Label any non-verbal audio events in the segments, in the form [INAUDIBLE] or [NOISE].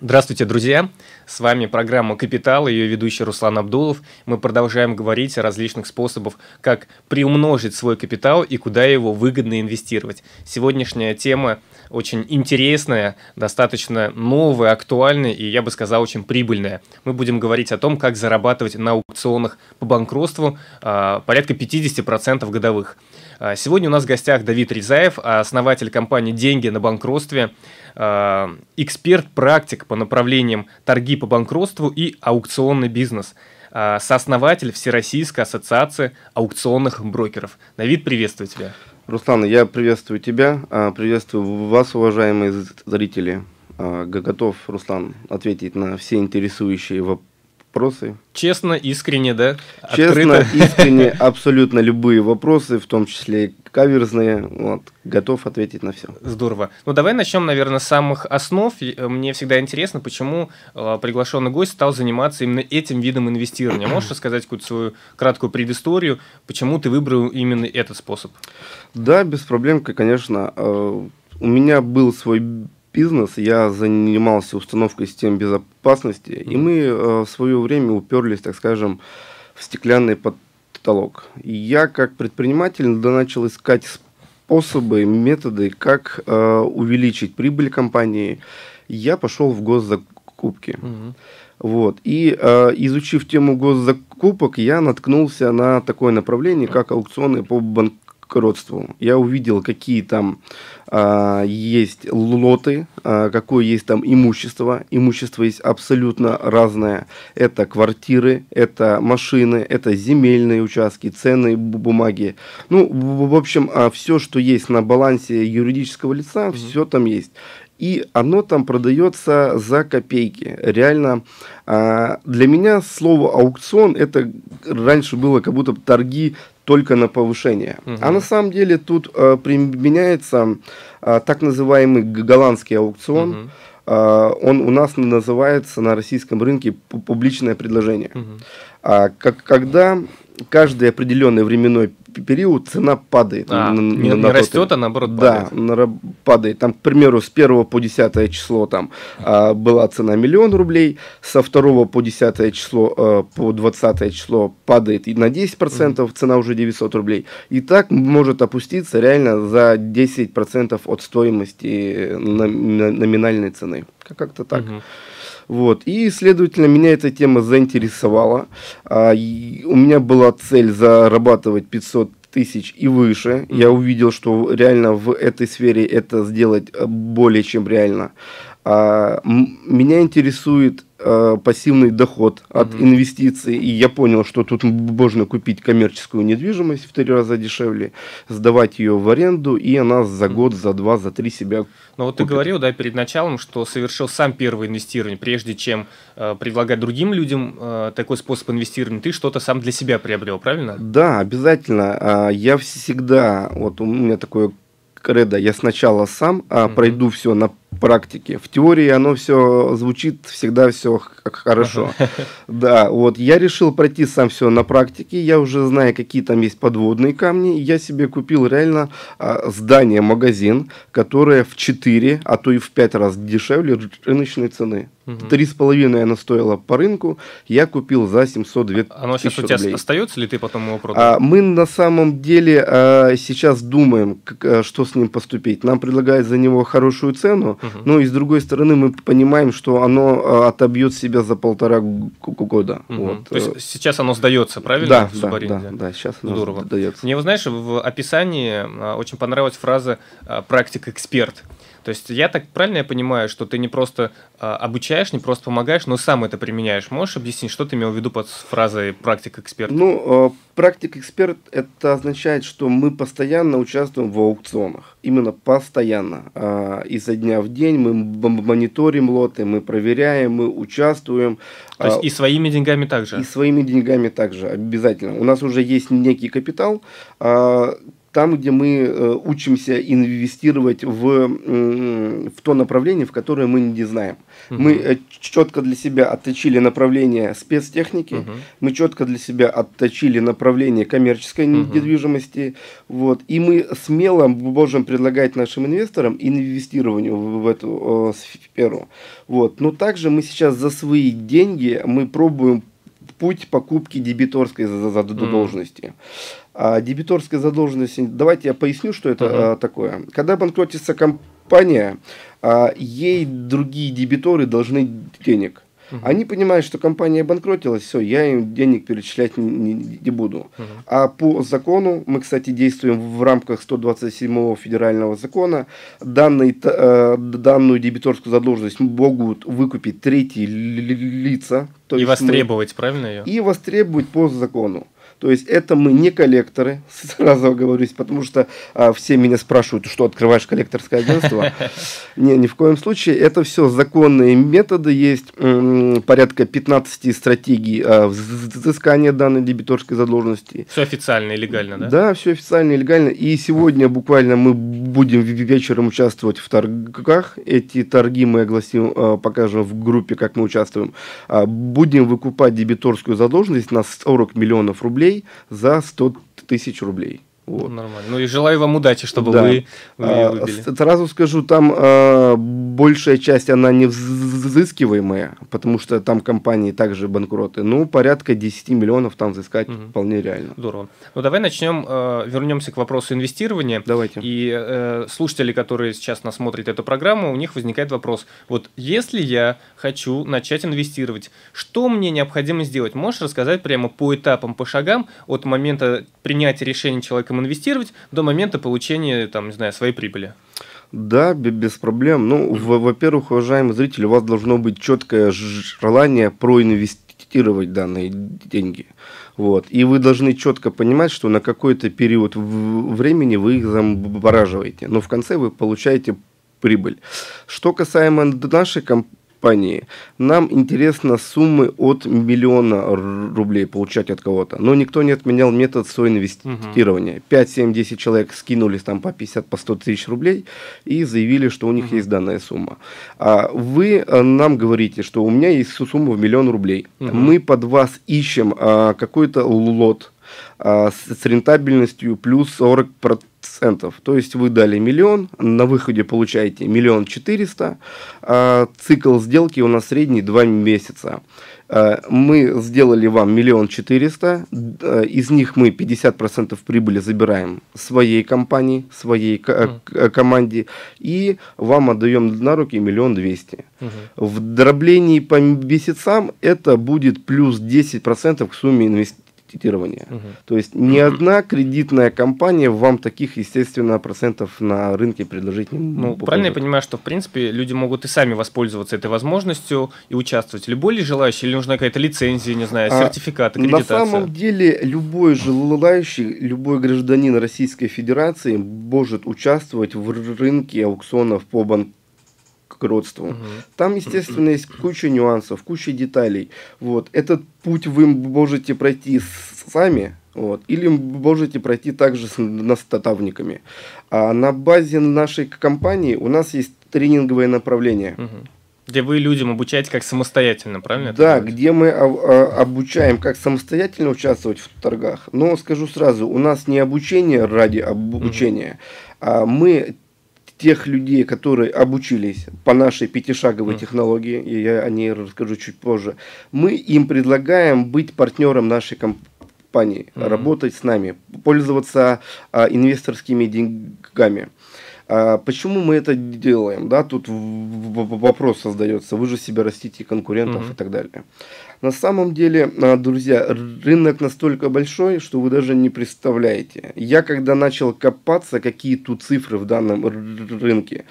Здравствуйте, друзья! С вами программа «Капитал» и ее ведущий Руслан Абдулов. Мы продолжаем говорить о различных способах, как приумножить свой капитал и куда его выгодно инвестировать. Сегодняшняя тема очень интересная, достаточно новая, актуальная и, я бы сказал, очень прибыльная. Мы будем говорить о том, как зарабатывать на аукционах по банкротству а, порядка 50% годовых. А, сегодня у нас в гостях Давид Рязаев, основатель компании «Деньги на банкротстве», а, эксперт-практик по направлениям торги по банкротству и аукционный бизнес, а, сооснователь Всероссийской ассоциации аукционных брокеров. Давид, приветствую тебя. Руслан, я приветствую тебя, приветствую вас, уважаемые зрители. Готов, Руслан, ответить на все интересующие вопросы вопросы. Честно, искренне, да? Честно, Открыто. искренне, [LAUGHS] абсолютно любые вопросы, в том числе каверзные. Вот, готов ответить на все. Здорово. Ну, давай начнем, наверное, с самых основ. Мне всегда интересно, почему э, приглашенный гость стал заниматься именно этим видом инвестирования. Можешь рассказать какую-то свою краткую предысторию, почему ты выбрал именно этот способ? Да, без проблем, конечно. Э, у меня был свой бизнес, я занимался установкой систем безопасности, mm-hmm. и мы э, в свое время уперлись, так скажем, в стеклянный потолок. И я как предприниматель начал искать способы, методы, как э, увеличить прибыль компании. Я пошел в госзакупки. Mm-hmm. Вот. И э, изучив тему госзакупок, я наткнулся на такое направление, как аукционы по банкротству. Я увидел, какие там а, есть лоты, а, какое есть там имущество. Имущество есть абсолютно разное. Это квартиры, это машины, это земельные участки, ценные бумаги. Ну, в общем, а, все, что есть на балансе юридического лица, mm-hmm. все там есть и оно там продается за копейки. Реально, для меня слово аукцион это раньше было как будто торги только на повышение. Угу. А на самом деле тут э, применяется э, так называемый голландский аукцион. Угу. Э, он у нас называется на российском рынке публичное предложение. Угу. А, как, когда каждый определенный временной период цена падает. А, на, не, на, не растет, а наоборот падает. Да, на, падает. Там, к примеру, с 1 по 10 число там а, была цена миллион рублей, со 2 по 10 число а, по 20 число падает и на 10%, mm-hmm. цена уже 900 рублей. И так может опуститься реально за 10% от стоимости номинальной цены. Как-то так. Mm-hmm. Вот. И, следовательно, меня эта тема заинтересовала. А, у меня была цель зарабатывать 500 тысяч и выше. Mm-hmm. Я увидел, что реально в этой сфере это сделать э, более чем реально. А, меня интересует а, пассивный доход от угу. инвестиций, и я понял, что тут можно купить коммерческую недвижимость в три раза дешевле, сдавать ее в аренду, и она за год, за два, за три себя Ну вот купит. ты говорил, да, перед началом, что совершил сам первое инвестирование, прежде чем э, предлагать другим людям э, такой способ инвестирования, ты что-то сам для себя приобрел, правильно? Да, обязательно. Я всегда, вот у меня такое кредо, я сначала сам а, mm-hmm. пройду все на практике. В теории оно все звучит всегда все хорошо. Да, вот я решил пройти сам все на практике. Я уже знаю, какие там есть подводные камни. Я себе купил реально а, здание, магазин, которое в 4, а то и в 5 раз дешевле рыночной цены. Три с половиной она стоила по рынку, я купил за 702 Оно сейчас у тебя рублей. остается или ты потом его продал? А, мы на самом деле а, сейчас думаем, как, а, что с ним поступить. Нам предлагают за него хорошую цену, Угу. Ну и с другой стороны мы понимаем, что оно а, отобьет себя за полтора года. Угу. Вот. То есть э, сейчас оно сдается, правильно? Да, да, да, да, сейчас оно Здорово. сдается. Мне, вы знаешь, в описании а, очень понравилась фраза а, «практик-эксперт». То есть я так правильно я понимаю, что ты не просто э, обучаешь, не просто помогаешь, но сам это применяешь. Можешь объяснить, что ты имел в виду под фразой практик-эксперт? Ну, э, практик-эксперт это означает, что мы постоянно участвуем в аукционах. Именно постоянно. Э, изо дня в день мы мониторим лоты, мы проверяем, мы участвуем. То есть и своими деньгами также? И своими деньгами также, обязательно. У нас уже есть некий капитал, там, где мы э, учимся инвестировать в, в то направление, в которое мы не знаем. Угу. Мы э, четко для себя отточили направление спецтехники, угу. мы четко для себя отточили направление коммерческой угу. недвижимости, вот, и мы смело можем предлагать нашим инвесторам инвестированию в, в эту э, сферу. Вот. Но также мы сейчас за свои деньги мы пробуем путь покупки дебиторской задолженности. Mm. А дебиторская задолженность, давайте я поясню, что это uh-huh. такое. Когда банкротится компания, а, ей другие дебиторы должны денег. Угу. Они понимают, что компания банкротилась, все, я им денег перечислять не, не, не буду. Угу. А по закону, мы, кстати, действуем в рамках 127 федерального закона, данный, э, данную дебиторскую задолженность могут выкупить третьи лица. И востребовать, мы, правильно ее? И востребовать по закону. То есть это мы не коллекторы, [LAUGHS] сразу оговорюсь, потому что а, все меня спрашивают, что открываешь коллекторское агентство. [LAUGHS] Не, ни в коем случае. Это все законные методы. Есть м, порядка 15 стратегий а, взыскания данной дебиторской задолженности. Все официально и легально, да? Да, все официально и легально. И сегодня буквально мы будем вечером участвовать в торгах. Эти торги мы огласим, а, покажем в группе, как мы участвуем. А, будем выкупать дебиторскую задолженность на 40 миллионов рублей рублей за 100 тысяч рублей. Вот. Нормально. Ну и желаю вам удачи, чтобы да. вы, вы а, выбили. Сразу скажу, там а, большая часть, она не взыскиваемая, потому что там компании также банкроты. Ну, порядка 10 миллионов там взыскать угу. вполне реально. Здорово. Ну, давай начнем, э, вернемся к вопросу инвестирования. Давайте. И э, слушатели, которые сейчас нас смотрят эту программу, у них возникает вопрос. Вот если я хочу начать инвестировать, что мне необходимо сделать? Можешь рассказать прямо по этапам, по шагам от момента принятия решения человека человеком инвестировать до момента получения, там, не знаю, своей прибыли? Да, без проблем. Ну, во-первых, уважаемые зрители, у вас должно быть четкое желание проинвестировать данные деньги. Вот. И вы должны четко понимать, что на какой-то период времени вы их замораживаете. Но в конце вы получаете прибыль. Что касаемо нашей компании, компании. Нам интересно суммы от миллиона рублей получать от кого-то. Но никто не отменял метод соинвестирования. Угу. 5, 7, 10 человек скинулись там по 50, по 100 тысяч рублей и заявили, что у них угу. есть данная сумма. А вы э, нам говорите, что у меня есть сумма в миллион рублей. Угу. Мы под вас ищем а, какой-то лот а, с рентабельностью плюс 40%. процентов. То есть вы дали миллион, на выходе получаете миллион четыреста, а цикл сделки у нас средний два месяца. А, мы сделали вам миллион четыреста, из них мы 50% прибыли забираем своей компании, своей mm. команде, и вам отдаем на руки миллион двести. В дроблении по месяцам это будет плюс 10% к сумме инвестиций кредитирования. Угу. То есть ни одна кредитная компания вам таких, естественно, процентов на рынке предложить не ну, может. Правильно я понимаю, что в принципе люди могут и сами воспользоваться этой возможностью и участвовать. Любой ли желающий, или нужна какая-то лицензия, не знаю, сертификат, аккредитация? На самом деле любой желающий, любой гражданин Российской Федерации может участвовать в рынке аукционов по банку к родству. Угу. Там, естественно, есть куча нюансов, куча деталей. Вот. Этот путь вы можете пройти сами, вот, или можете пройти также с наставниками. А на базе нашей компании у нас есть тренинговое направление. Угу. Где вы людям обучаете как самостоятельно, правильно? Да, где мы обучаем как самостоятельно участвовать в торгах. Но скажу сразу, у нас не обучение ради обучения, угу. а мы тех людей, которые обучились по нашей пятишаговой mm. технологии, и я о ней расскажу чуть позже, мы им предлагаем быть партнером нашей компании, mm-hmm. работать с нами, пользоваться а, инвесторскими деньгами. А почему мы это делаем? Да, тут вопрос создается. Вы же себе растите конкурентов mm-hmm. и так далее. На самом деле, а, друзья, рынок настолько большой, что вы даже не представляете. Я когда начал копаться, какие тут цифры в данном рынке,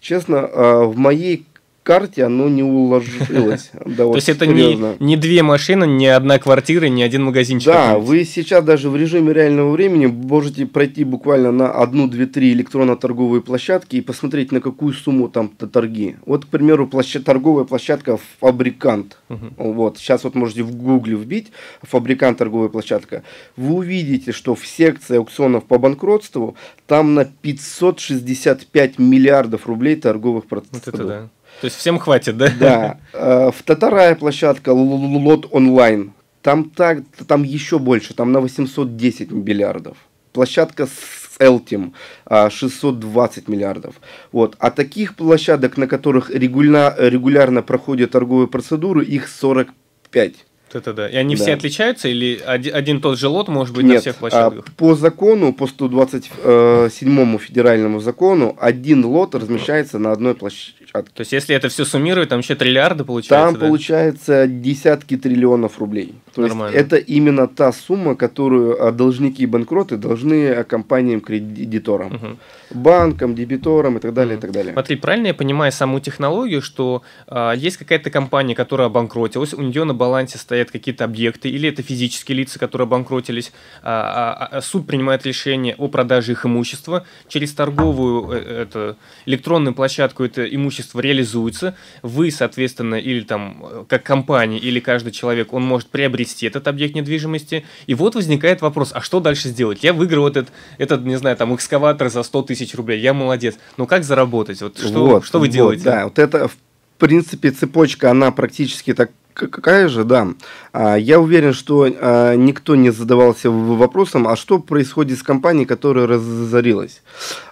честно, а, в моей карте оно не уложилось. [LAUGHS] То есть это не, две машины, не одна квартира, не один магазинчик. Да, вы сейчас даже в режиме реального времени можете пройти буквально на одну, две, три электронно-торговые площадки и посмотреть, на какую сумму там торги. Вот, к примеру, площадь, торговая площадка «Фабрикант». Угу. Вот, сейчас вот можете в гугле вбить «Фабрикант торговая площадка». Вы увидите, что в секции аукционов по банкротству там на 565 миллиардов рублей торговых процентов. Вот это да. То есть всем хватит, да? Да. Э, вторая площадка Лот онлайн. Там, так, там еще больше, там на 810 миллиардов. Площадка с Элтим 620 миллиардов. Вот. А таких площадок, на которых регуля, регулярно проходят торговые процедуры, их 45. Это да. И они да. все отличаются или один, один тот же лот может быть Нет, на всех площадках? А, по закону, по 127 федеральному закону, один лот размещается на одной площадке. То есть, если это все суммировать, там еще триллиарды получается? Там да? получается десятки триллионов рублей. То Нормально. есть, это именно та сумма, которую а, должники и банкроты должны компаниям-кредиторам. Угу банкам, дебиторам и так далее, и так далее. Смотри, правильно я понимаю саму технологию, что э, есть какая-то компания, которая обанкротилась, у нее на балансе стоят какие-то объекты, или это физические лица, которые обанкротились, а, а, а суд принимает решение о продаже их имущества, через торговую э, это, электронную площадку это имущество реализуется, вы, соответственно, или там э, как компания, или каждый человек, он может приобрести этот объект недвижимости, и вот возникает вопрос, а что дальше сделать? Я выиграл этот, этот не знаю, там, экскаватор за 100 тысяч тысяч рублей, я молодец. Но как заработать? Вот что, вот, что вы вот, делаете? Да, вот это, в принципе, цепочка, она практически так какая же, да. А, я уверен, что а, никто не задавался вопросом, а что происходит с компанией, которая разорилась.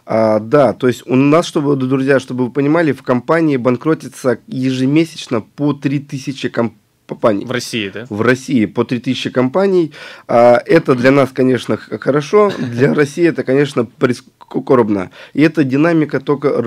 А, да, то есть у нас, чтобы, друзья, чтобы вы понимали, в компании банкротится ежемесячно по 3000 компаний компаний. В России, да? В России по 3000 компаний. Это для нас, конечно, хорошо. Для России это, конечно, прискорбно. И эта динамика только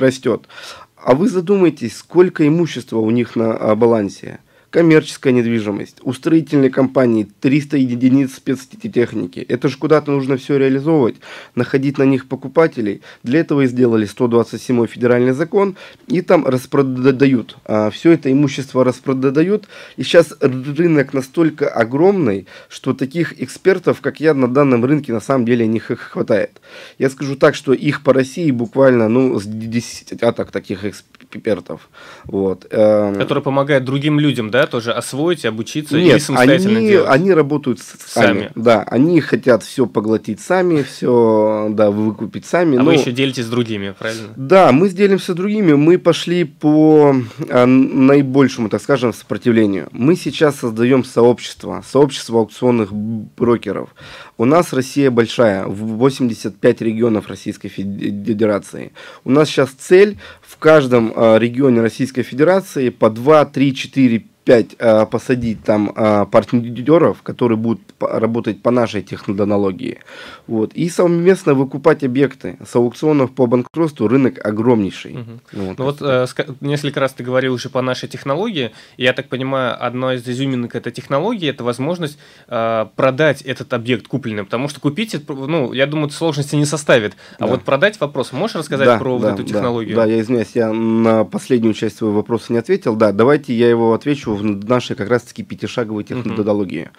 растет. А вы задумайтесь, сколько имущества у них на балансе коммерческая недвижимость, у строительной компании 300 единиц спецтехники. Это же куда-то нужно все реализовывать, находить на них покупателей. Для этого и сделали 127 федеральный закон, и там распродают. А, все это имущество распродают. И сейчас рынок настолько огромный, что таких экспертов, как я, на данном рынке на самом деле не хватает. Я скажу так, что их по России буквально ну, с десяток таких экспертов. Вот. Эм, Которые помогают другим людям, да? Тоже освоить, обучиться Нет, или самостоятельно они, делать? они работают сами. сами. Да, они хотят все поглотить сами, все да, выкупить сами. А но... вы еще делитесь с другими, правильно? Да, мы делимся с другими. Мы пошли по а, наибольшему, так скажем, сопротивлению. Мы сейчас создаем сообщество, сообщество аукционных брокеров. У нас Россия большая, 85 регионов Российской Федерации. У нас сейчас цель в каждом а, регионе Российской Федерации по 2, 3, 4, 5 э, посадить там э, партнеров, которые будут работать по нашей технологии, вот, и совместно выкупать объекты. С аукционов по банкротству рынок огромнейший. Угу. Вот, ну вот э, несколько раз ты говорил уже по нашей технологии, я так понимаю, одна из изюминок этой технологии – это возможность э, продать этот объект купленный, потому что купить, ну, я думаю, сложности не составит, а да. вот продать вопрос, можешь рассказать да, про да, вот эту технологию? Да, да, я извиняюсь, я на последнюю часть своего вопроса не ответил, да, давайте я его отвечу в нашей как раз-таки пятишаговой технологии.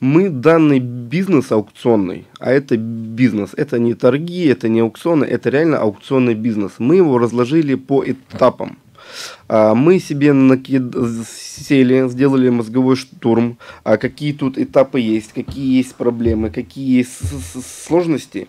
Мы данный бизнес аукционный, а это бизнес, это не торги, это не аукционы, это реально аукционный бизнес. Мы его разложили по этапам. А, мы себе накид... сели, сделали мозговой штурм, а какие тут этапы есть, какие есть проблемы, какие есть сложности.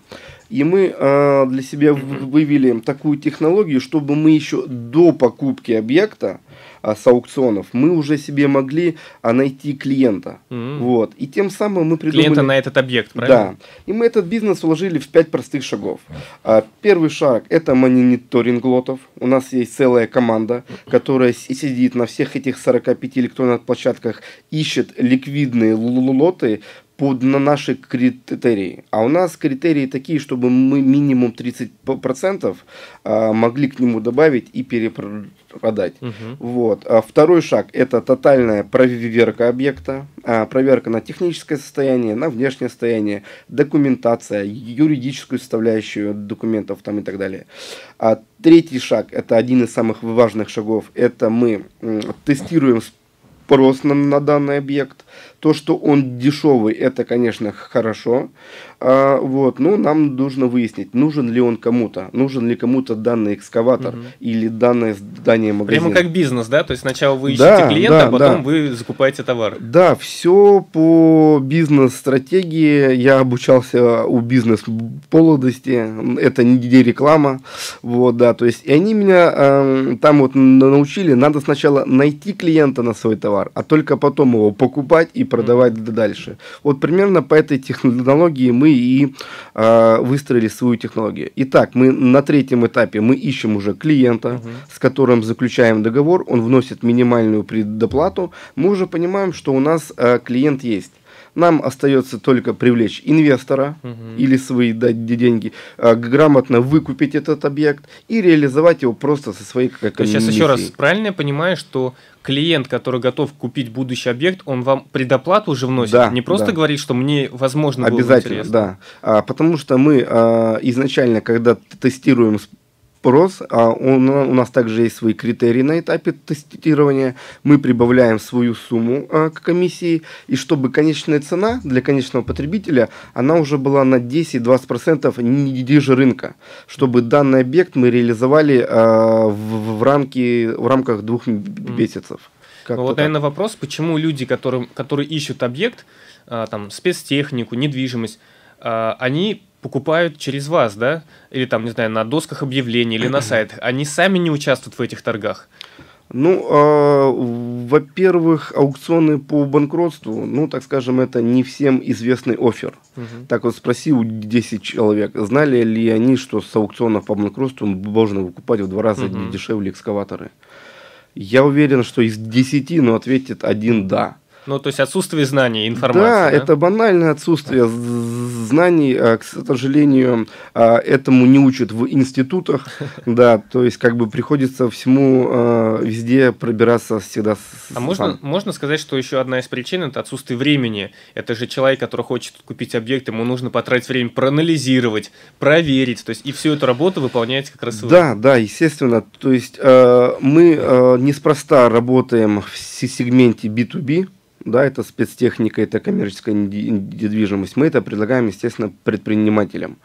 И мы э, для себя вывели такую технологию, чтобы мы еще до покупки объекта а, с аукционов, мы уже себе могли а, найти клиента. Mm-hmm. Вот. И тем самым мы придумали... Клиента на этот объект, правильно? Да. И мы этот бизнес уложили в пять простых шагов. А, первый шаг – это мониторинг лотов. У нас есть целая команда, которая сидит на всех этих 45 электронных площадках, ищет ликвидные лоты под на наши критерии. А у нас критерии такие, чтобы мы минимум 30% а, могли к нему добавить и перепродать. Угу. Вот. А второй шаг – это тотальная проверка объекта, а, проверка на техническое состояние, на внешнее состояние, документация, юридическую составляющую документов там и так далее. А третий шаг – это один из самых важных шагов. Это мы тестируем спрос на, на данный объект. То, что он дешевый, это, конечно, хорошо. А, вот, но нам нужно выяснить, нужен ли он кому-то, нужен ли кому-то данный экскаватор угу. или данное здание магазина. Прямо как бизнес, да? То есть сначала вы ищете да, клиента, да, а потом да. вы закупаете товар. Да, все по бизнес-стратегии. Я обучался у бизнес-молодости. Это не реклама. Вот, да, то есть и они меня э, там вот научили, надо сначала найти клиента на свой товар, а только потом его покупать и продавать mm дальше. Вот примерно по этой технологии мы и э, выстроили свою технологию. Итак, мы на третьем этапе мы ищем уже клиента, угу. с которым заключаем договор, он вносит минимальную предоплату, мы уже понимаем, что у нас э, клиент есть. Нам остается только привлечь инвестора угу. или свои дать деньги, а, грамотно выкупить этот объект и реализовать его просто со своей как То сейчас еще раз, правильно я понимаю, что клиент, который готов купить будущий объект, он вам предоплату уже вносит? Да, Не просто да. говорит, что мне, возможно, было Обязательно, да. А, потому что мы а, изначально, когда тестируем спрос. А он, у нас также есть свои критерии на этапе тестирования. Мы прибавляем свою сумму а, к комиссии. И чтобы конечная цена для конечного потребителя, она уже была на 10-20% ниже рынка. Чтобы данный объект мы реализовали а, в, в, рамки, в рамках двух месяцев. Ну, вот, так. наверное, вопрос, почему люди, которые, которые ищут объект, а, там, спецтехнику, недвижимость, а, они покупают через вас, да? Или там, не знаю, на досках объявлений или на [CLEARS THROAT] сайтах. Они сами не участвуют в этих торгах. Ну, э, во-первых, аукционы по банкротству, ну, так скажем, это не всем известный офер. Угу. Так вот, спроси у 10 человек, знали ли они, что с аукционов по банкротству можно выкупать в два раза угу. дешевле экскаваторы? Я уверен, что из 10, но ответит один «да». Ну, то есть отсутствие знаний, информации. Да, да? это банальное отсутствие знаний. А, к сожалению, а, этому не учат в институтах. [LAUGHS] Да, то есть как бы приходится всему а, везде пробираться всегда А можно, можно сказать, что еще одна из причин – это отсутствие времени. Это же человек, который хочет купить объект, ему нужно потратить время проанализировать, проверить. То есть и всю эту работу выполняете как раз вы. Да, да, естественно. То есть мы неспроста работаем в сегменте B2B, да, это спецтехника, это коммерческая недвижимость. Мы это предлагаем, естественно, предпринимателям.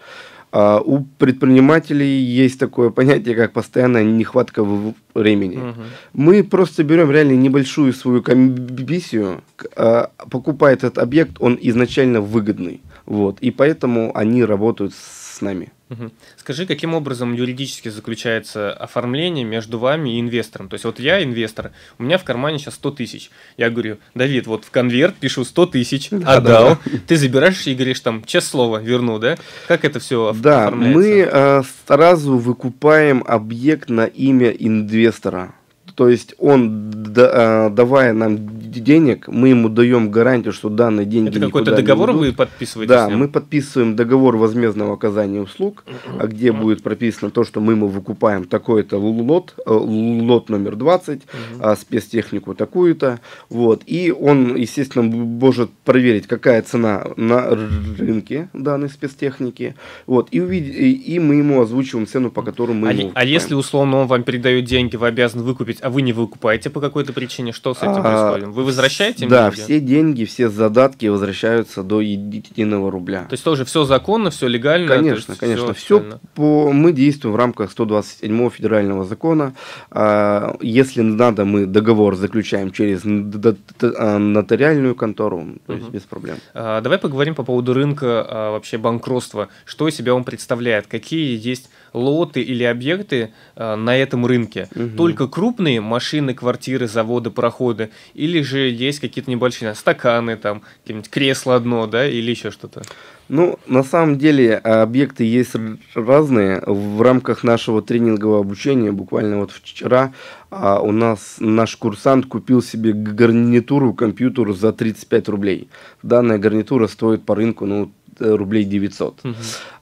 А у предпринимателей есть такое понятие, как постоянная нехватка времени. Угу. Мы просто берем реально небольшую свою комиссию, а, покупая этот объект, он изначально выгодный. Вот, и поэтому они работают с нами. Угу. Скажи, каким образом юридически заключается оформление между вами и инвестором? То есть вот я инвестор, у меня в кармане сейчас 100 тысяч. Я говорю, Давид, вот в конверт пишу 100 тысяч, отдал. Да, да. Ты забираешь и говоришь там, честное слово, верну, да? Как это все да, оформляется? Да, мы э, сразу выкупаем объект на имя инвестора. То есть он, да, давая нам денег, мы ему даем гарантию, что данные деньги Это какой-то договор вы подписываете? Да, мы подписываем договор возмездного оказания услуг, uh-huh. где будет прописано то, что мы ему выкупаем такой-то лот, э, лот номер 20, uh-huh. а, спецтехнику такую-то. Вот, и он, естественно, может проверить, какая цена на рынке данной спецтехники. Вот, и, увидеть, и, мы ему озвучиваем цену, по которой мы а, ему А если, условно, он вам передает деньги, вы обязаны выкупить а вы не выкупаете по какой-то причине? Что с этим а, происходит? Вы возвращаете Да, деньги? все деньги, все задатки возвращаются до единого рубля. То есть тоже все законно, все легально? Конечно, конечно. Все, все по... Мы действуем в рамках 127 федерального закона. А, если надо, мы договор заключаем через а, нотариальную контору, то есть угу. без проблем. А, давай поговорим по поводу рынка а, вообще банкротства. Что из себя он представляет? Какие есть лоты или объекты а, на этом рынке? Угу. Только крупные машины, квартиры, заводы, пароходы, или же есть какие-то небольшие стаканы, там, какие-нибудь кресло одно, да, или еще что-то. Ну, на самом деле объекты есть разные. В рамках нашего тренингового обучения, буквально вот вчера, а, у нас наш курсант купил себе гарнитуру, компьютер за 35 рублей. Данная гарнитура стоит по рынку, ну, рублей 900. Угу.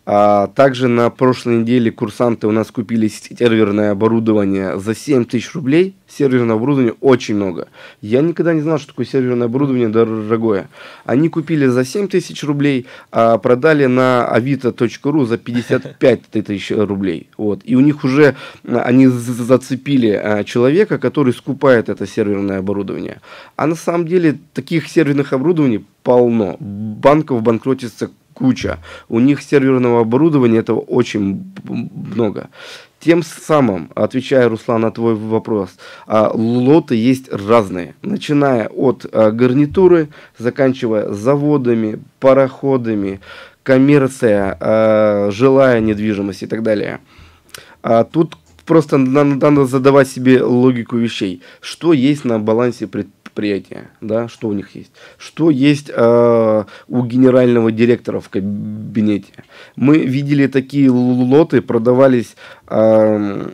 А также на прошлой неделе курсанты у нас купили серверное оборудование за 7 тысяч рублей. Серверное оборудование очень много. Я никогда не знал, что такое серверное оборудование дорогое. Они купили за 7 тысяч рублей, а продали на avito.ru за 55 [LAUGHS] тысяч рублей. Вот. И у них уже они зацепили а, человека, который скупает это серверное оборудование. А на самом деле таких серверных оборудований полно. Банков банкротится куча. У них серверного оборудования этого очень много. Тем самым, отвечая, Руслан, на твой вопрос, а, лоты есть разные, начиная от а, гарнитуры, заканчивая заводами, пароходами, коммерция, а, жилая недвижимость и так далее. Тут просто надо задавать себе логику вещей. Что есть на балансе предприятия? Предприятия, да, что у них есть, что есть э, у генерального директора в кабинете. Мы видели такие лоты, продавались э,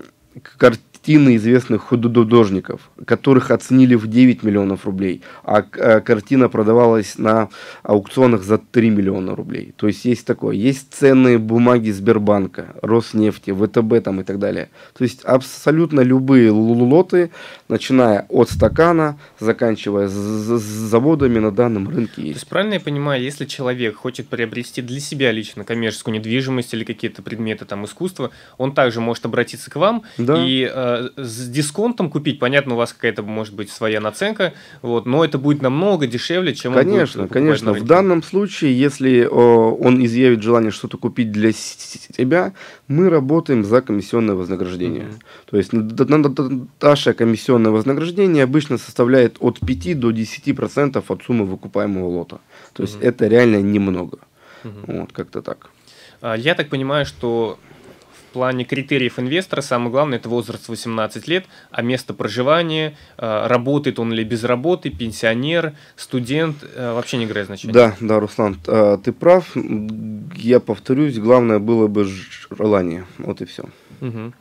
картины картины известных художников, которых оценили в 9 миллионов рублей, а, а картина продавалась на аукционах за 3 миллиона рублей. То есть есть такое. Есть ценные бумаги Сбербанка, Роснефти, ВТБ там и так далее. То есть абсолютно любые лоты, начиная от стакана, заканчивая с заводами на данном рынке есть. То есть правильно я понимаю, если человек хочет приобрести для себя лично коммерческую недвижимость или какие-то предметы там искусства, он также может обратиться к вам да. и э, с дисконтом купить, понятно, у вас какая-то может быть своя наценка, вот, но это будет намного дешевле, чем конечно, конечно. В данном случае, если о, он изъявит желание что-то купить для себя, мы работаем за комиссионное вознаграждение. Mm-hmm. То есть наше комиссионное вознаграждение обычно составляет от 5 до 10 процентов от суммы выкупаемого лота. То есть mm-hmm. это реально немного. Mm-hmm. Вот как-то так. А, я так понимаю, что в плане критериев инвестора самое главное это возраст 18 лет, а место проживания, э, работает он или без работы, пенсионер, студент, э, вообще не играет значения. Да, да, Руслан, э, ты прав. Я повторюсь, главное было бы желание. Вот и все. Угу.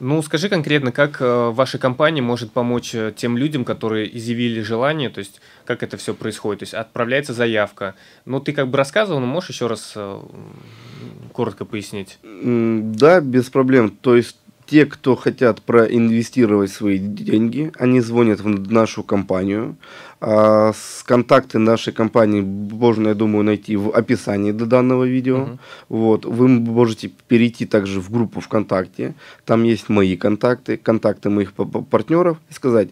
Ну, скажи конкретно, как ваша компания может помочь тем людям, которые изъявили желание, то есть как это все происходит, то есть отправляется заявка. Ну, ты как бы рассказывал, но можешь еще раз коротко пояснить? Да, без проблем. То есть те, кто хотят проинвестировать свои деньги, они звонят в нашу компанию. А, с контакты нашей компании можно, я думаю, найти в описании до данного видео. Uh-huh. Вот. Вы можете перейти также в группу ВКонтакте. Там есть мои контакты, контакты моих партнеров и сказать,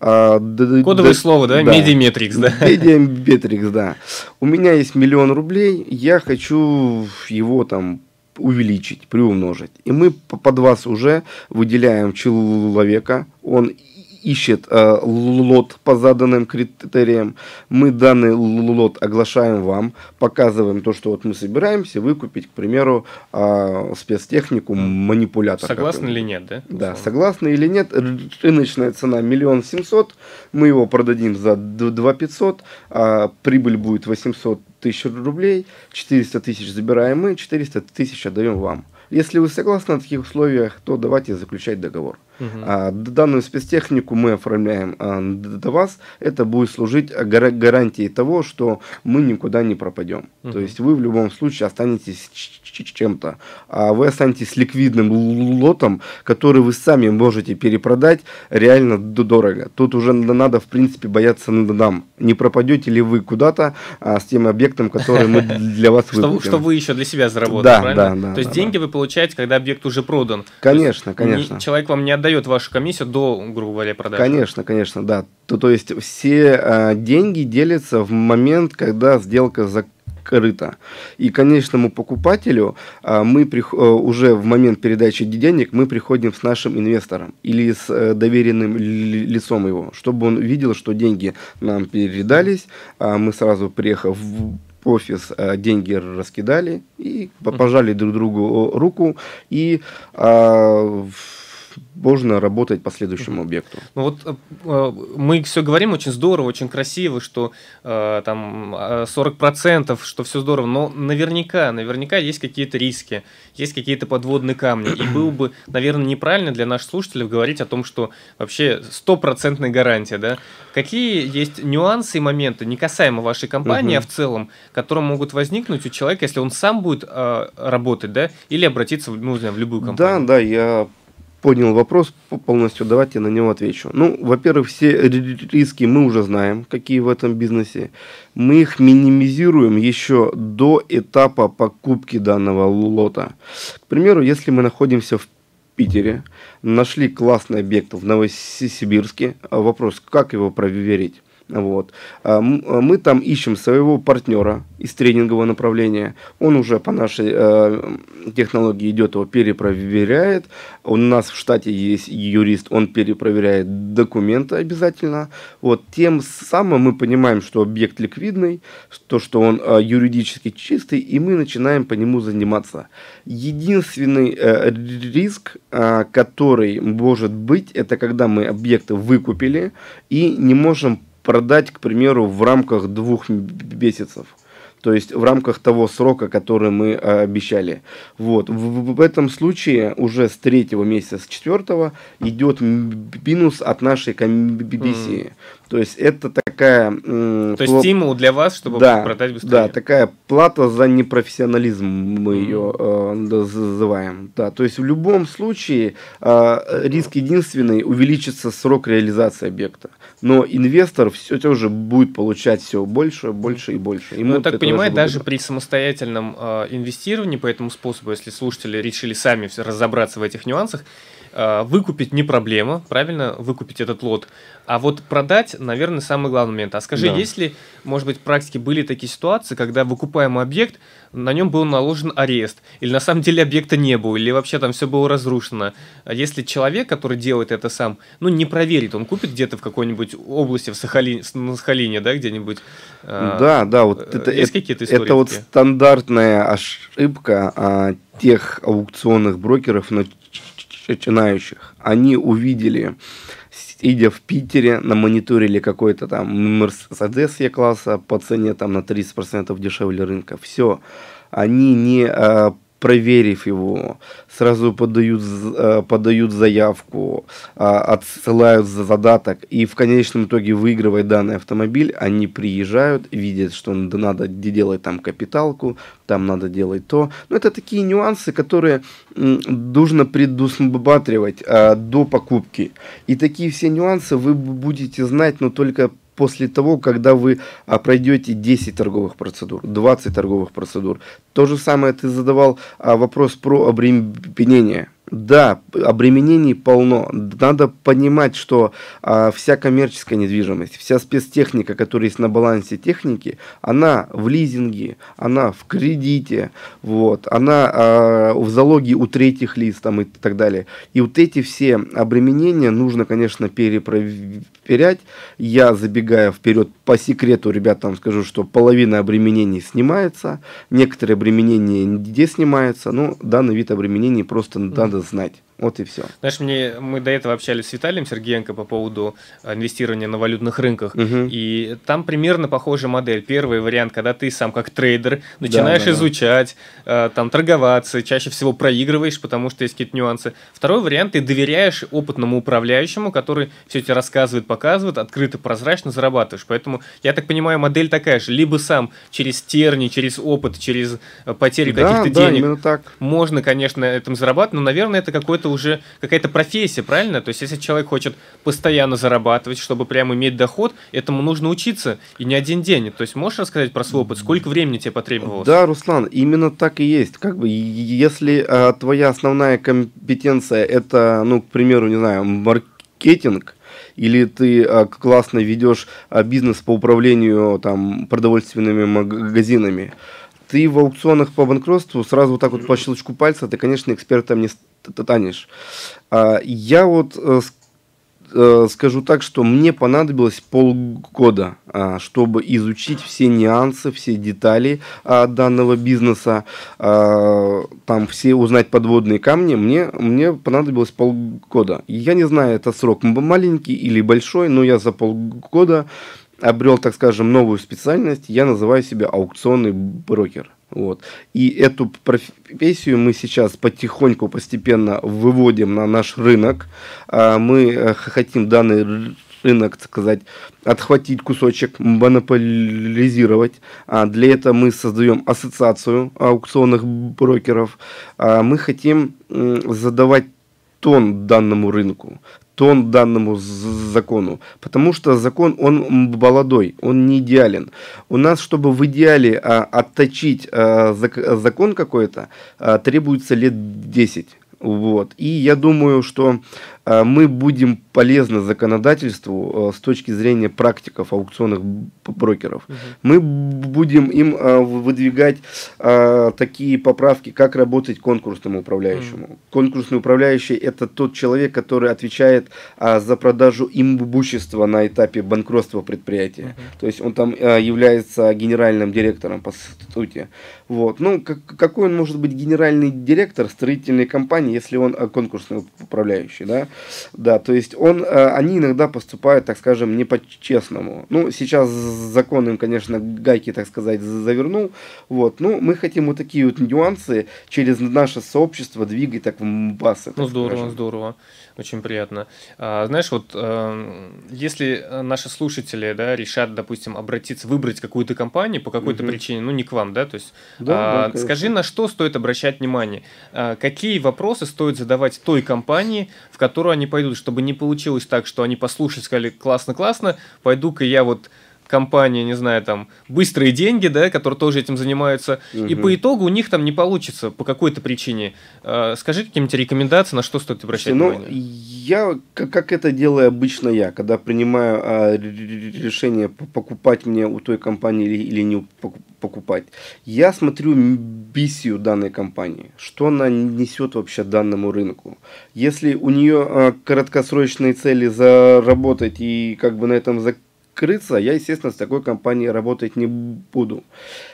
а, Кодовое да, слово, да? да. Mediametrics, да? Mediametrics, да. У меня есть миллион рублей, я хочу его там увеличить, приумножить. И мы под вас уже выделяем человека, он ищет э, лот по заданным критериям. Мы данный лот оглашаем вам, показываем то, что вот мы собираемся выкупить, к примеру, э, спецтехнику, манипулятор. Согласны или нет, да? Да, согласны или нет. Рыночная цена миллион семьсот, мы его продадим за два пятьсот, а прибыль будет 800 тысяч рублей, 400 тысяч забираем мы, 400 тысяч отдаем вам. Если вы согласны на таких условиях, то давайте заключать договор. Угу. А, данную спецтехнику мы оформляем а, до вас. Это будет служить гар гарантией того, что мы никуда не пропадем. Угу. То есть вы в любом случае останетесь чем-то. А вы останетесь ликвидным лотом, который вы сами можете перепродать реально дорого. Тут уже надо, в принципе, бояться нам. Не пропадете ли вы куда-то а, с тем объектом, который мы [LAUGHS] для вас выкупим. Что вы еще для себя заработали, правильно? Да, да. То есть деньги вы получаете, когда объект уже продан. Конечно, конечно. Человек вам не отдает вашу комиссию до, грубо говоря, продажи. Конечно, конечно, да. То, то есть все э, деньги делятся в момент, когда сделка закрыта. И конечному покупателю э, мы э, уже в момент передачи денег мы приходим с нашим инвестором или с э, доверенным лицом его, чтобы он видел, что деньги нам передались, э, мы сразу приехав в офис э, деньги раскидали и пожали друг другу руку и можно работать по следующему объекту. Ну вот э, э, мы все говорим очень здорово, очень красиво, что э, там 40%, что все здорово, но наверняка, наверняка есть какие-то риски, есть какие-то подводные камни. И было бы, наверное, неправильно для наших слушателей говорить о том, что вообще стопроцентная гарантия, да? Какие есть нюансы и моменты, не касаемо вашей компании, угу. а в целом, которые могут возникнуть у человека, если он сам будет э, работать, да, или обратиться, ну, в любую компанию? Да, да, я понял вопрос полностью, давайте на него отвечу. Ну, во-первых, все риски мы уже знаем, какие в этом бизнесе. Мы их минимизируем еще до этапа покупки данного лота. К примеру, если мы находимся в Питере, нашли классный объект в Новосибирске, вопрос, как его проверить? Вот. А, мы там ищем своего партнера из тренингового направления. Он уже по нашей э, технологии идет, его перепроверяет. У нас в штате есть юрист, он перепроверяет документы обязательно. Вот. Тем самым мы понимаем, что объект ликвидный, то, что он э, юридически чистый, и мы начинаем по нему заниматься. Единственный э, риск, э, который может быть, это когда мы объекты выкупили и не можем продать, к примеру, в рамках двух месяцев. То есть в рамках того срока, который мы э, обещали. Вот. В, в этом случае уже с третьего месяца, с четвертого идет минус от нашей комиссии. Mm. То есть это такая... То есть пло... стимул для вас, чтобы да, продать быстрее. Да, такая плата за непрофессионализм мы mm. ее э, называем. Да, то есть в любом случае э, риск единственный увеличится срок реализации объекта. Но инвестор все тоже будет получать все больше, больше и больше. Ему ну, так понимаю, даже при самостоятельном э, инвестировании по этому способу, если слушатели решили сами разобраться в этих нюансах, выкупить не проблема, правильно, выкупить этот лот. А вот продать, наверное, самый главный момент. А скажи, да. есть ли, может быть, в практике были такие ситуации, когда выкупаемый объект, на нем был наложен арест, или на самом деле объекта не было, или вообще там все было разрушено. А если человек, который делает это сам, ну, не проверит, он купит где-то в какой-нибудь области в Сахалине, на Сахалине, да, где-нибудь. А, да, да, вот э, это, есть какие-то истории? Это вот стандартная ошибка а, тех аукционных брокеров начинающих. Они увидели сидя в Питере, на мониторили какой-то там Mercedes E-класса по цене там на 30% дешевле рынка. Все. Они не а, проверив его, сразу подают, э, подают заявку, а, отсылают задаток, и в конечном итоге выигрывает данный автомобиль, они приезжают, видят, что надо делать там капиталку, там надо делать то. Но это такие нюансы, которые нужно предусматривать а, до покупки. И такие все нюансы вы будете знать, но только после того, когда вы а, пройдете 10 торговых процедур, 20 торговых процедур. То же самое ты задавал а, вопрос про обременение. Да, обременений полно. Надо понимать, что а, вся коммерческая недвижимость, вся спецтехника, которая есть на балансе техники, она в лизинге, она в кредите, вот, она а, в залоге у третьих лиц там, и так далее. И вот эти все обременения нужно, конечно, перепроверять. Я, забегая вперед, по секрету, ребятам скажу, что половина обременений снимается, некоторые обременения не снимаются, но данный вид обременений просто надо надо знать. Вот и все. Знаешь, мне, мы до этого общались с Виталием Сергеенко по поводу э, инвестирования на валютных рынках. Угу. И там примерно похожая модель. Первый вариант, когда ты сам как трейдер начинаешь да, да, изучать, да. там торговаться, чаще всего проигрываешь, потому что есть какие-то нюансы. Второй вариант, ты доверяешь опытному управляющему, который все тебе рассказывает, показывает, открыто, прозрачно зарабатываешь. Поэтому, я так понимаю, модель такая же. Либо сам через терни, через опыт, через э, потери да, каких-то да, денег. так. Можно, конечно, этим зарабатывать, но, наверное, это какой-то это уже какая-то профессия, правильно? То есть, если человек хочет постоянно зарабатывать, чтобы прямо иметь доход, этому нужно учиться, и не один день. То есть, можешь рассказать про свой опыт? Сколько времени тебе потребовалось? Да, Руслан, именно так и есть. Как бы, если а, твоя основная компетенция это, ну, к примеру, не знаю, маркетинг, или ты а, классно ведешь а, бизнес по управлению там продовольственными магазинами, ты в аукционах по банкротству сразу вот так вот по щелчку пальца, ты, конечно, экспертом не станешь. А, я вот э, э, скажу так, что мне понадобилось полгода, а, чтобы изучить все нюансы, все детали а, данного бизнеса, там все узнать подводные камни. Мне, мне понадобилось полгода. Я не знаю, это срок маленький или большой, но я за полгода обрел, так скажем, новую специальность. Я называю себя аукционный брокер. Вот. И эту профессию мы сейчас потихоньку, постепенно выводим на наш рынок. А, мы э, хотим данный рынок, так сказать, отхватить кусочек, монополизировать. А для этого мы создаем ассоциацию аукционных брокеров. А мы хотим задавать тон данному рынку тон данному закону. Потому что закон, он молодой, он не идеален. У нас, чтобы в идеале а, отточить а, закон какой-то, а, требуется лет 10. Вот. И я думаю, что а, мы будем полезны законодательству а, с точки зрения практиков аукционных брокеров. Угу. Мы будем им а, выдвигать такие поправки, как работать конкурсному управляющему. Угу. Конкурсный управляющий это тот человек, который отвечает за продажу имущества на этапе банкротства предприятия. Угу. То есть он там является генеральным директором по сути. Вот. Ну, как, какой он может быть генеральный директор строительной компании, если он конкурсный управляющий, да? Да, то есть он, э, они иногда поступают, так скажем, не по-честному. Ну, сейчас закон им, конечно, гайки, так сказать, завернул. Вот, ну, мы хотим вот такие вот нюансы через наше сообщество двигать так в массы. Ну, здорово, скажем. здорово. Очень приятно. А, знаешь, вот э, если наши слушатели да, решат, допустим, обратиться, выбрать какую-то компанию по какой-то угу. причине, ну не к вам, да, то есть да, а, да, скажи, на что стоит обращать внимание, а, какие вопросы стоит задавать той компании, в которую они пойдут, чтобы не получилось так, что они послушали, сказали классно-классно, пойду-ка я вот компания, не знаю, там, быстрые деньги, да, которые тоже этим занимаются, угу. и по итогу у них там не получится по какой-то причине. Э, скажи какие-нибудь рекомендации, на что стоит обращать ну, внимание? Я, как, как это делаю обычно я, когда принимаю а, решение покупать мне у той компании или, или не покупать, я смотрю миссию данной компании, что она несет вообще данному рынку. Если у нее а, краткосрочные цели заработать и как бы на этом закрыть, крыться, я, естественно, с такой компанией работать не буду.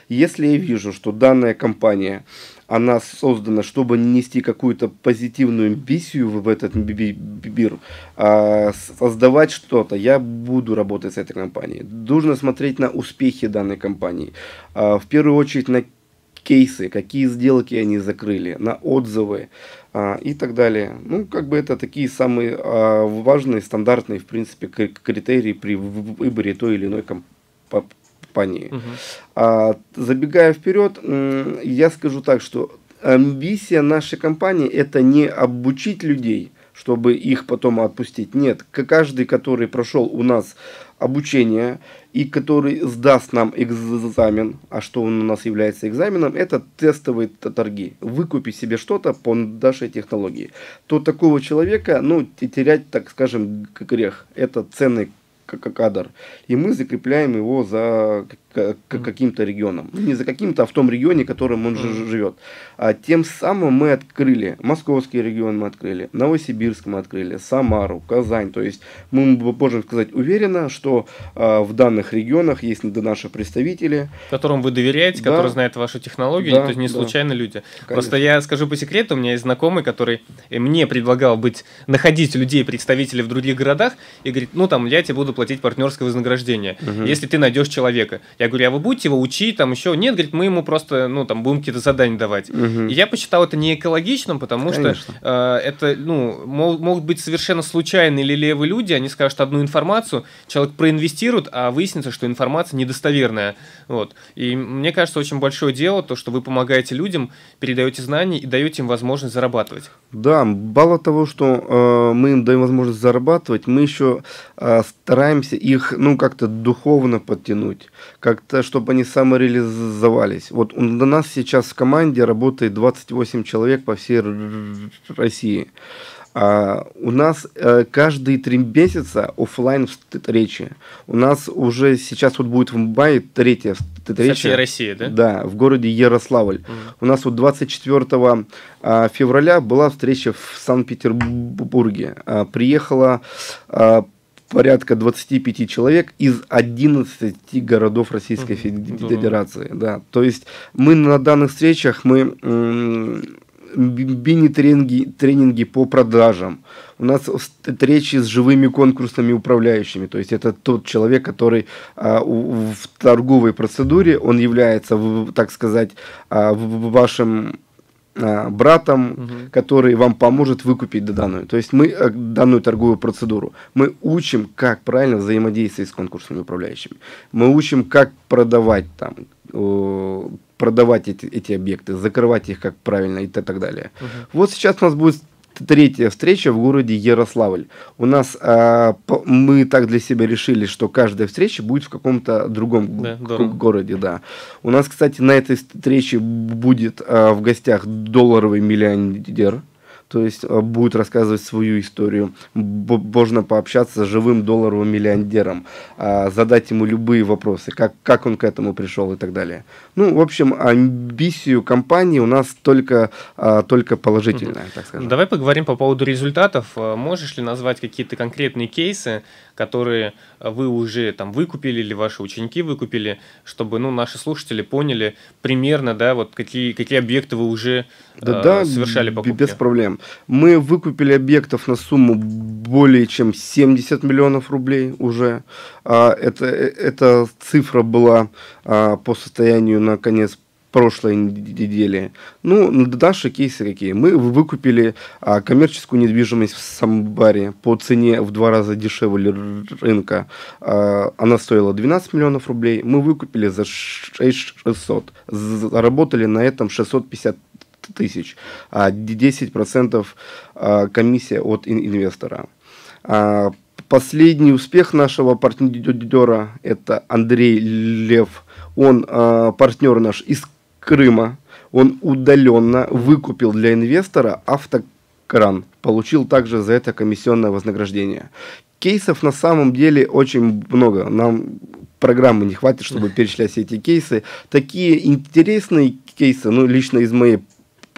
Если я вижу, что данная компания, она создана, чтобы нести какую-то позитивную миссию в этот мир, а, создавать что-то, я буду работать с этой компанией. Нужно смотреть на успехи данной компании. А, в первую очередь на кейсы, какие сделки они закрыли, на отзывы, и так далее. Ну, как бы это такие самые а, важные, стандартные, в принципе, критерии при выборе той или иной компании. Угу. А, забегая вперед, я скажу так, что амбиция нашей компании это не обучить людей, чтобы их потом отпустить. Нет, каждый, который прошел у нас обучение и который сдаст нам экзамен, а что он у нас является экзаменом, это тестовые торги. Выкупи себе что-то по нашей технологии. То такого человека, ну, терять, так скажем, грех. Это ценный кадр. И мы закрепляем его за каким-то регионом. Ну, не за каким-то, а в том регионе, которым он mm. живет. А тем самым мы открыли, Московский регион мы открыли, Новосибирск мы открыли, Самару, Казань. То есть мы можем сказать уверенно, что а, в данных регионах есть наши представители. Которым вы доверяете, да. которые знают вашу технологию, да, то есть не случайно да. люди. Конечно. Просто я скажу по секрету, у меня есть знакомый, который мне предлагал быть, находить людей, представителей в других городах, и говорит, ну там я тебе буду платить партнерское вознаграждение, угу. если ты найдешь человека. Я я говорю, а вы будете его учить, там еще? Нет, говорит, мы ему просто, ну, там, будем какие-то задания давать. Угу. И я посчитал это не экологичным, потому Конечно. что э, это, ну, мог, могут быть совершенно случайные или левые люди, они скажут одну информацию, человек проинвестирует, а выяснится, что информация недостоверная. Вот. И мне кажется, очень большое дело то, что вы помогаете людям, передаете знания и даете им возможность зарабатывать. Да, мало того, что э, мы им даем возможность зарабатывать, мы еще э, стараемся их, ну, как-то духовно подтянуть, как как-то, чтобы они самореализовались. Вот у нас сейчас в команде работает 28 человек по всей России. А, у нас а, каждые три месяца офлайн встречи. У нас уже сейчас вот будет в мае третья встреча. Со всей России, да? Да, в городе Ярославль. Mm. У нас вот 24 а, февраля была встреча в Санкт-Петербурге. А, приехала а, порядка 25 человек из 11 городов Российской Федерации. Да. То есть мы на данных встречах мы мини-тренинги тренинги по продажам. У нас встречи с живыми конкурсными управляющими. То есть это тот человек, который а, в торговой процедуре, он является, так сказать, а, в, в вашем а, братом, угу. который вам поможет выкупить данную. То есть мы э, данную торговую процедуру. Мы учим, как правильно взаимодействовать с конкурсными управляющими. Мы учим, как продавать там, продавать эти, эти объекты, закрывать их как правильно и так далее. Угу. Вот сейчас у нас будет третья встреча в городе Ярославль. У нас по, мы так для себя решили, что каждая встреча будет в каком-то другом да, городе, да. У нас, кстати, на этой встрече будет а, в гостях долларовый миллионер то есть э, будет рассказывать свою историю. Можно пообщаться с живым долларовым миллионером, а, задать ему любые вопросы, как, как он к этому пришел и так далее. Ну, в общем, амбиссию компании у нас только, а, только положительная, так скажем. Давай поговорим по поводу результатов. Э, можешь ли назвать какие-то конкретные кейсы, которые вы уже там выкупили или ваши ученики выкупили, чтобы ну, наши слушатели поняли примерно, да, вот какие, какие объекты вы уже да, э, да, совершали покупки? без проблем. Мы выкупили объектов на сумму более чем 70 миллионов рублей уже. А, это, э, эта цифра была а, по состоянию на конец прошлой неделе. Ну, наши кейсы какие? Мы выкупили а, коммерческую недвижимость в Самбаре по цене в два раза дешевле рынка. А, она стоила 12 миллионов рублей. Мы выкупили за 6600. Заработали на этом 650 тысяч. А 10% а, комиссия от инвестора. А, последний успех нашего партнера – это Андрей Лев. Он а, партнер наш из Крыма, он удаленно выкупил для инвестора автокран, получил также за это комиссионное вознаграждение. Кейсов на самом деле очень много. Нам программы не хватит, чтобы перечислять все эти кейсы. Такие интересные кейсы, ну, лично из моей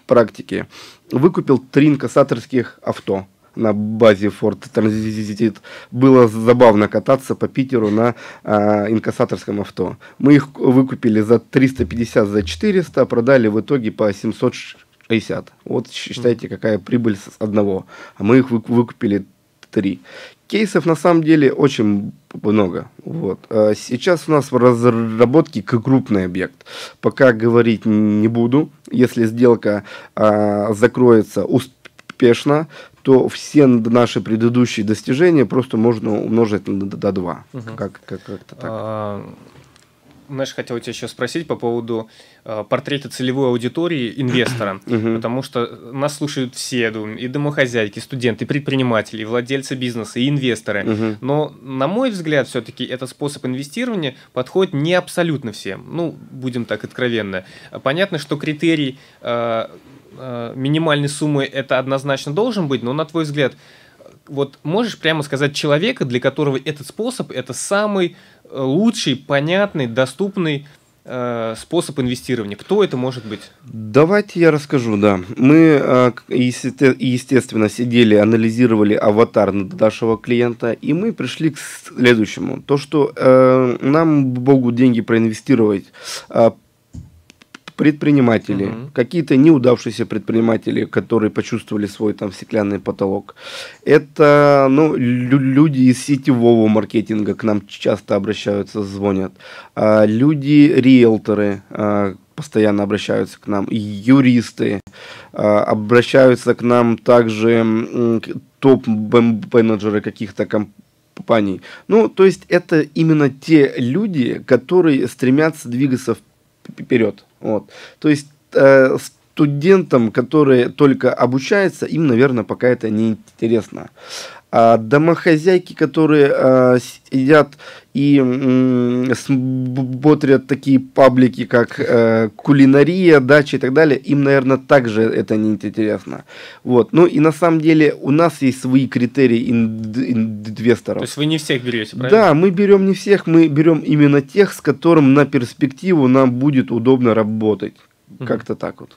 практики, выкупил три инкассаторских авто на базе Ford Transit. Было забавно кататься по Питеру на э, инкассаторском авто. Мы их выкупили за 350, за 400, продали в итоге по 760. Вот считайте, какая прибыль с одного. А мы их выкупили три. Кейсов на самом деле очень много. Вот. А сейчас у нас в разработке крупный объект. Пока говорить не буду. Если сделка а, закроется успешно, то все наши предыдущие достижения просто можно умножить до 2. Угу. Как, как, как-то так. А, знаешь, хотел тебя еще спросить по поводу э, портрета целевой аудитории инвестора, [CLEARS THROAT] потому что нас слушают все, и домохозяйки, и студенты, и предприниматели, и владельцы бизнеса, и инвесторы. Но, на мой взгляд, все-таки этот способ инвестирования подходит не абсолютно всем. Ну, будем так откровенно. Понятно, что критерий э, минимальной суммы это однозначно должен быть, но на твой взгляд, вот можешь прямо сказать человека, для которого этот способ это самый э, лучший, понятный, доступный э, способ инвестирования. Кто это может быть? Давайте я расскажу, да. Мы, э, естественно, сидели, анализировали аватар нашего клиента, и мы пришли к следующему. То, что нам могут деньги проинвестировать предприниматели, угу. какие-то неудавшиеся предприниматели, которые почувствовали свой там стеклянный потолок. Это ну, лю- люди из сетевого маркетинга к нам часто обращаются, звонят. А, люди, риэлторы, а, постоянно обращаются к нам, юристы а, обращаются к нам также топ-менеджеры каких-то компаний. Ну, то есть это именно те люди, которые стремятся двигаться вперед. Вот. То есть э, студентам, которые только обучаются, им, наверное, пока это не интересно. А домохозяйки, которые э, сидят и м, смотрят такие паблики, как э, кулинария, дача и так далее, им, наверное, также это не интересно. Вот. Ну и на самом деле у нас есть свои критерии инвесторов. То есть вы не всех берете, правильно? Да, мы берем не всех, мы берем именно тех, с которым на перспективу нам будет удобно работать. Как-то так вот.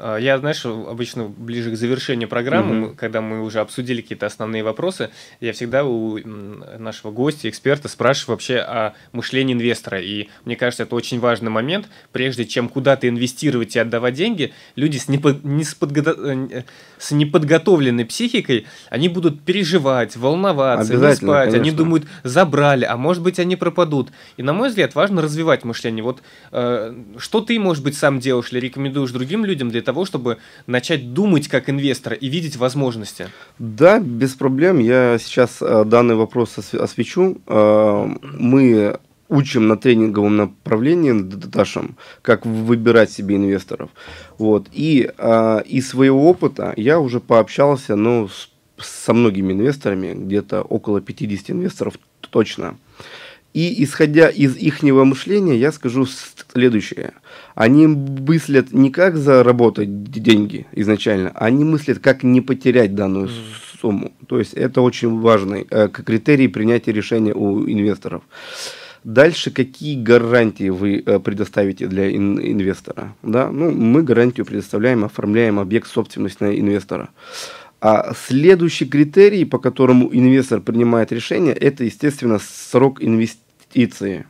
А, я, знаешь, обычно ближе к завершению программы, угу. когда мы уже обсудили какие-то основные вопросы, я всегда у нашего гостя, эксперта спрашиваю вообще о мышлении инвестора. И мне кажется, это очень важный момент. Прежде чем куда-то инвестировать и отдавать деньги, люди с, непод... не с, подго... Э, с неподготовленной психикой, они будут переживать, волноваться, не спать. Конечно. Они думают, забрали, а может быть, они пропадут. И, на мой взгляд, важно развивать мышление. Вот э, что ты, может быть, сам делаешь или рекомендуешь другим людям для того, чтобы начать думать как инвестор и видеть возможности? Да, без проблем. Я сейчас э, данный вопрос освещу. Э, мы учим на тренинговом направлении нашем, как выбирать себе инвесторов. Вот. И э, из своего опыта я уже пообщался ну, со многими инвесторами, где-то около 50 инвесторов точно. И исходя из их мышления, я скажу следующее. Они мыслят не как заработать деньги изначально, они мыслят, как не потерять данную сумму. То есть это очень важный э, критерий принятия решения у инвесторов. Дальше какие гарантии вы э, предоставите для ин- инвестора? Да? Ну, мы гарантию предоставляем, оформляем объект собственности на инвестора. А следующий критерий, по которому инвестор принимает решение, это, естественно, срок инвестиции.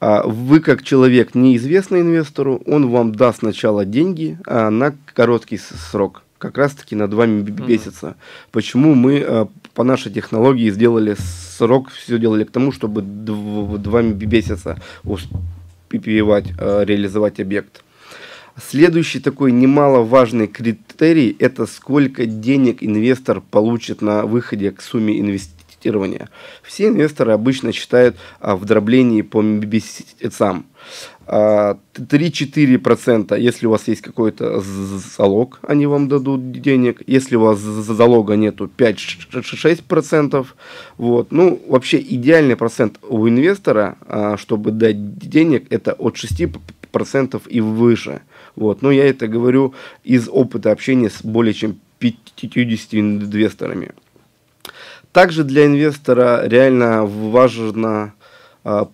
А вы, как человек неизвестный инвестору, он вам даст сначала деньги а, на короткий срок, как раз-таки на два месяца. Mm-hmm. Почему мы а, по нашей технологии сделали срок, все делали к тому, чтобы два месяца успевать а, реализовать объект. Следующий такой немаловажный критерий – это сколько денег инвестор получит на выходе к сумме инвестирования. Все инвесторы обычно считают а, в дроблении по месяцам. 3-4%, если у вас есть какой-то залог, они вам дадут денег. Если у вас залога нету, 5-6%. Вот. Ну, вообще идеальный процент у инвестора, а, чтобы дать денег, это от 6% и выше. Вот. Но я это говорю из опыта общения с более чем 50 инвесторами. Также для инвестора реально важно а,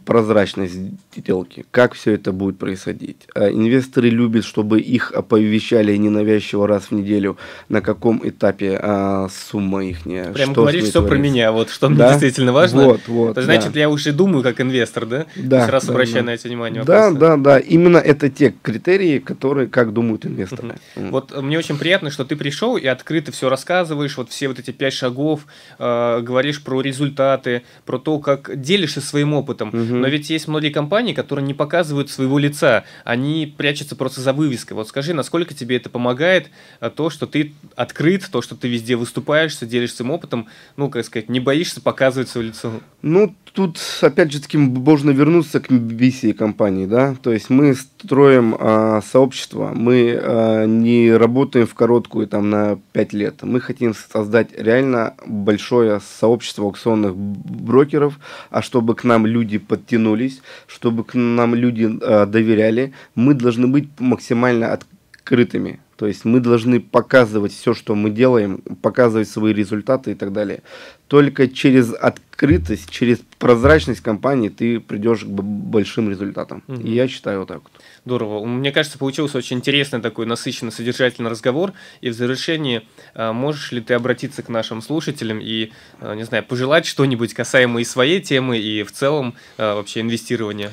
прозрачность сделки, как все это будет происходить. А инвесторы любят, чтобы их оповещали ненавязчиво раз в неделю, на каком этапе а, сумма их. Прям говоришь все про меня, вот что да? мне действительно важно. Вот, вот, То значит, да. я уже думаю как инвестор, да? Да. То раз да, обращаю да. на это внимание. Да, вопросы. да, да. Именно это те критерии, которые как думают инвесторы. Угу. Вот мне очень приятно, что ты пришел и открыто все рассказываешь, вот все вот эти пять шагов, э, говоришь про результаты, про то, как делишься своим опытом. Угу. Но ведь есть многие компании, которые не показывают своего лица, они прячутся просто за вывеской. Вот скажи, насколько тебе это помогает, а, то, что ты открыт, то, что ты везде выступаешь, делишься своим опытом, ну, как сказать, не боишься показывать свое лицо? Ну, тут, опять же таки, можно вернуться к миссии компании, да, то есть мы строим а, сообщество, мы а, не работаем в короткую, там, на 5 лет, мы хотим создать реально большое сообщество аукционных брокеров, а чтобы к нам люди подтянулись, чтобы к нам люди а, доверяли, мы должны быть максимально открытыми, то есть мы должны показывать все, что мы делаем, показывать свои результаты и так далее. Только через открытость, через прозрачность компании ты придешь к большим результатам. Угу. И я считаю вот так вот. Здорово. Мне кажется, получился очень интересный такой насыщенный, содержательный разговор. И в завершении, а, можешь ли ты обратиться к нашим слушателям и, а, не знаю, пожелать что-нибудь касаемо и своей темы, и в целом а, вообще инвестирования?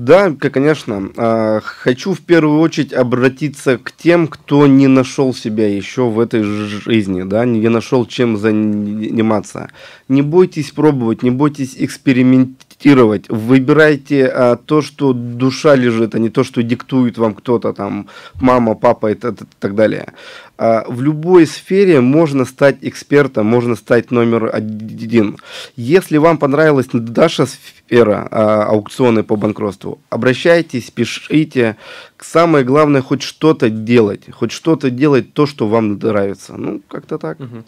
Да, конечно. А, хочу в первую очередь обратиться к тем, кто не нашел себя еще в этой жизни, да, не нашел чем заниматься. Не бойтесь пробовать, не бойтесь экспериментировать. Выбирайте а, то, что душа лежит, а не то, что диктует вам кто-то там, мама, папа и так далее. А, в любой сфере можно стать экспертом, можно стать номер один. Если вам понравилась Даша сфера а, аукционы по банкротству, обращайтесь, пишите. Самое главное, хоть что-то делать, хоть что-то делать то, что вам нравится. Ну, как-то так. Угу.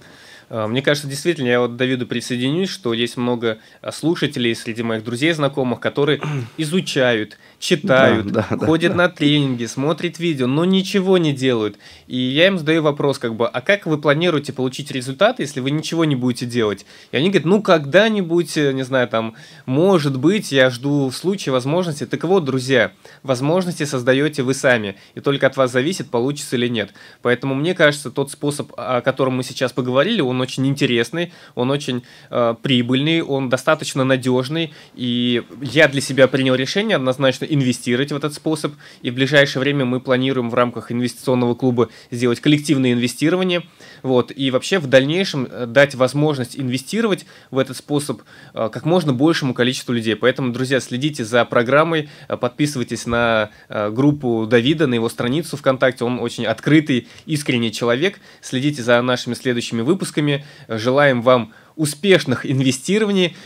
А, мне кажется, действительно, я вот Давиду присоединюсь, что есть много а, слушателей среди моих друзей, знакомых, которые [CLEARS THROAT] изучают, читают, да, да, ходят да, на тренинги, смотрят видео, но ничего не делают. И я им задаю вопрос, как бы, а как вы планируете получить результаты, если вы ничего не будете делать? И они говорят, ну когда-нибудь, э, не знаю, там, может быть, я жду случая, возможности. Так вот, друзья, возможности создаете вы сами, и только от вас зависит, получится или нет. Поэтому мне кажется, тот способ, о котором мы сейчас поговорили, он очень интересный, он очень э, прибыльный, он достаточно надежный, и я для себя принял решение однозначно инвестировать в этот способ, и в ближайшее время мы планируем в рамках инвестиционного клуба сделать коллективное инвестирование, вот, и вообще в дальнейшем э, дать возможность инвестировать в этот способ э, как можно большему количеству людей. Поэтому, друзья, следите за программой, э, подписывайтесь на группу Давида, на его страницу ВКонтакте, он очень открытый, искренний человек. Следите за нашими следующими выпусками. Желаем вам успешных инвестирований,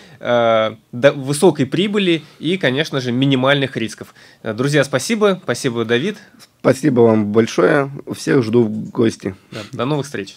высокой прибыли и, конечно же, минимальных рисков. Друзья, спасибо. Спасибо, Давид. Спасибо вам большое. Всех жду в гости. Да, до новых встреч.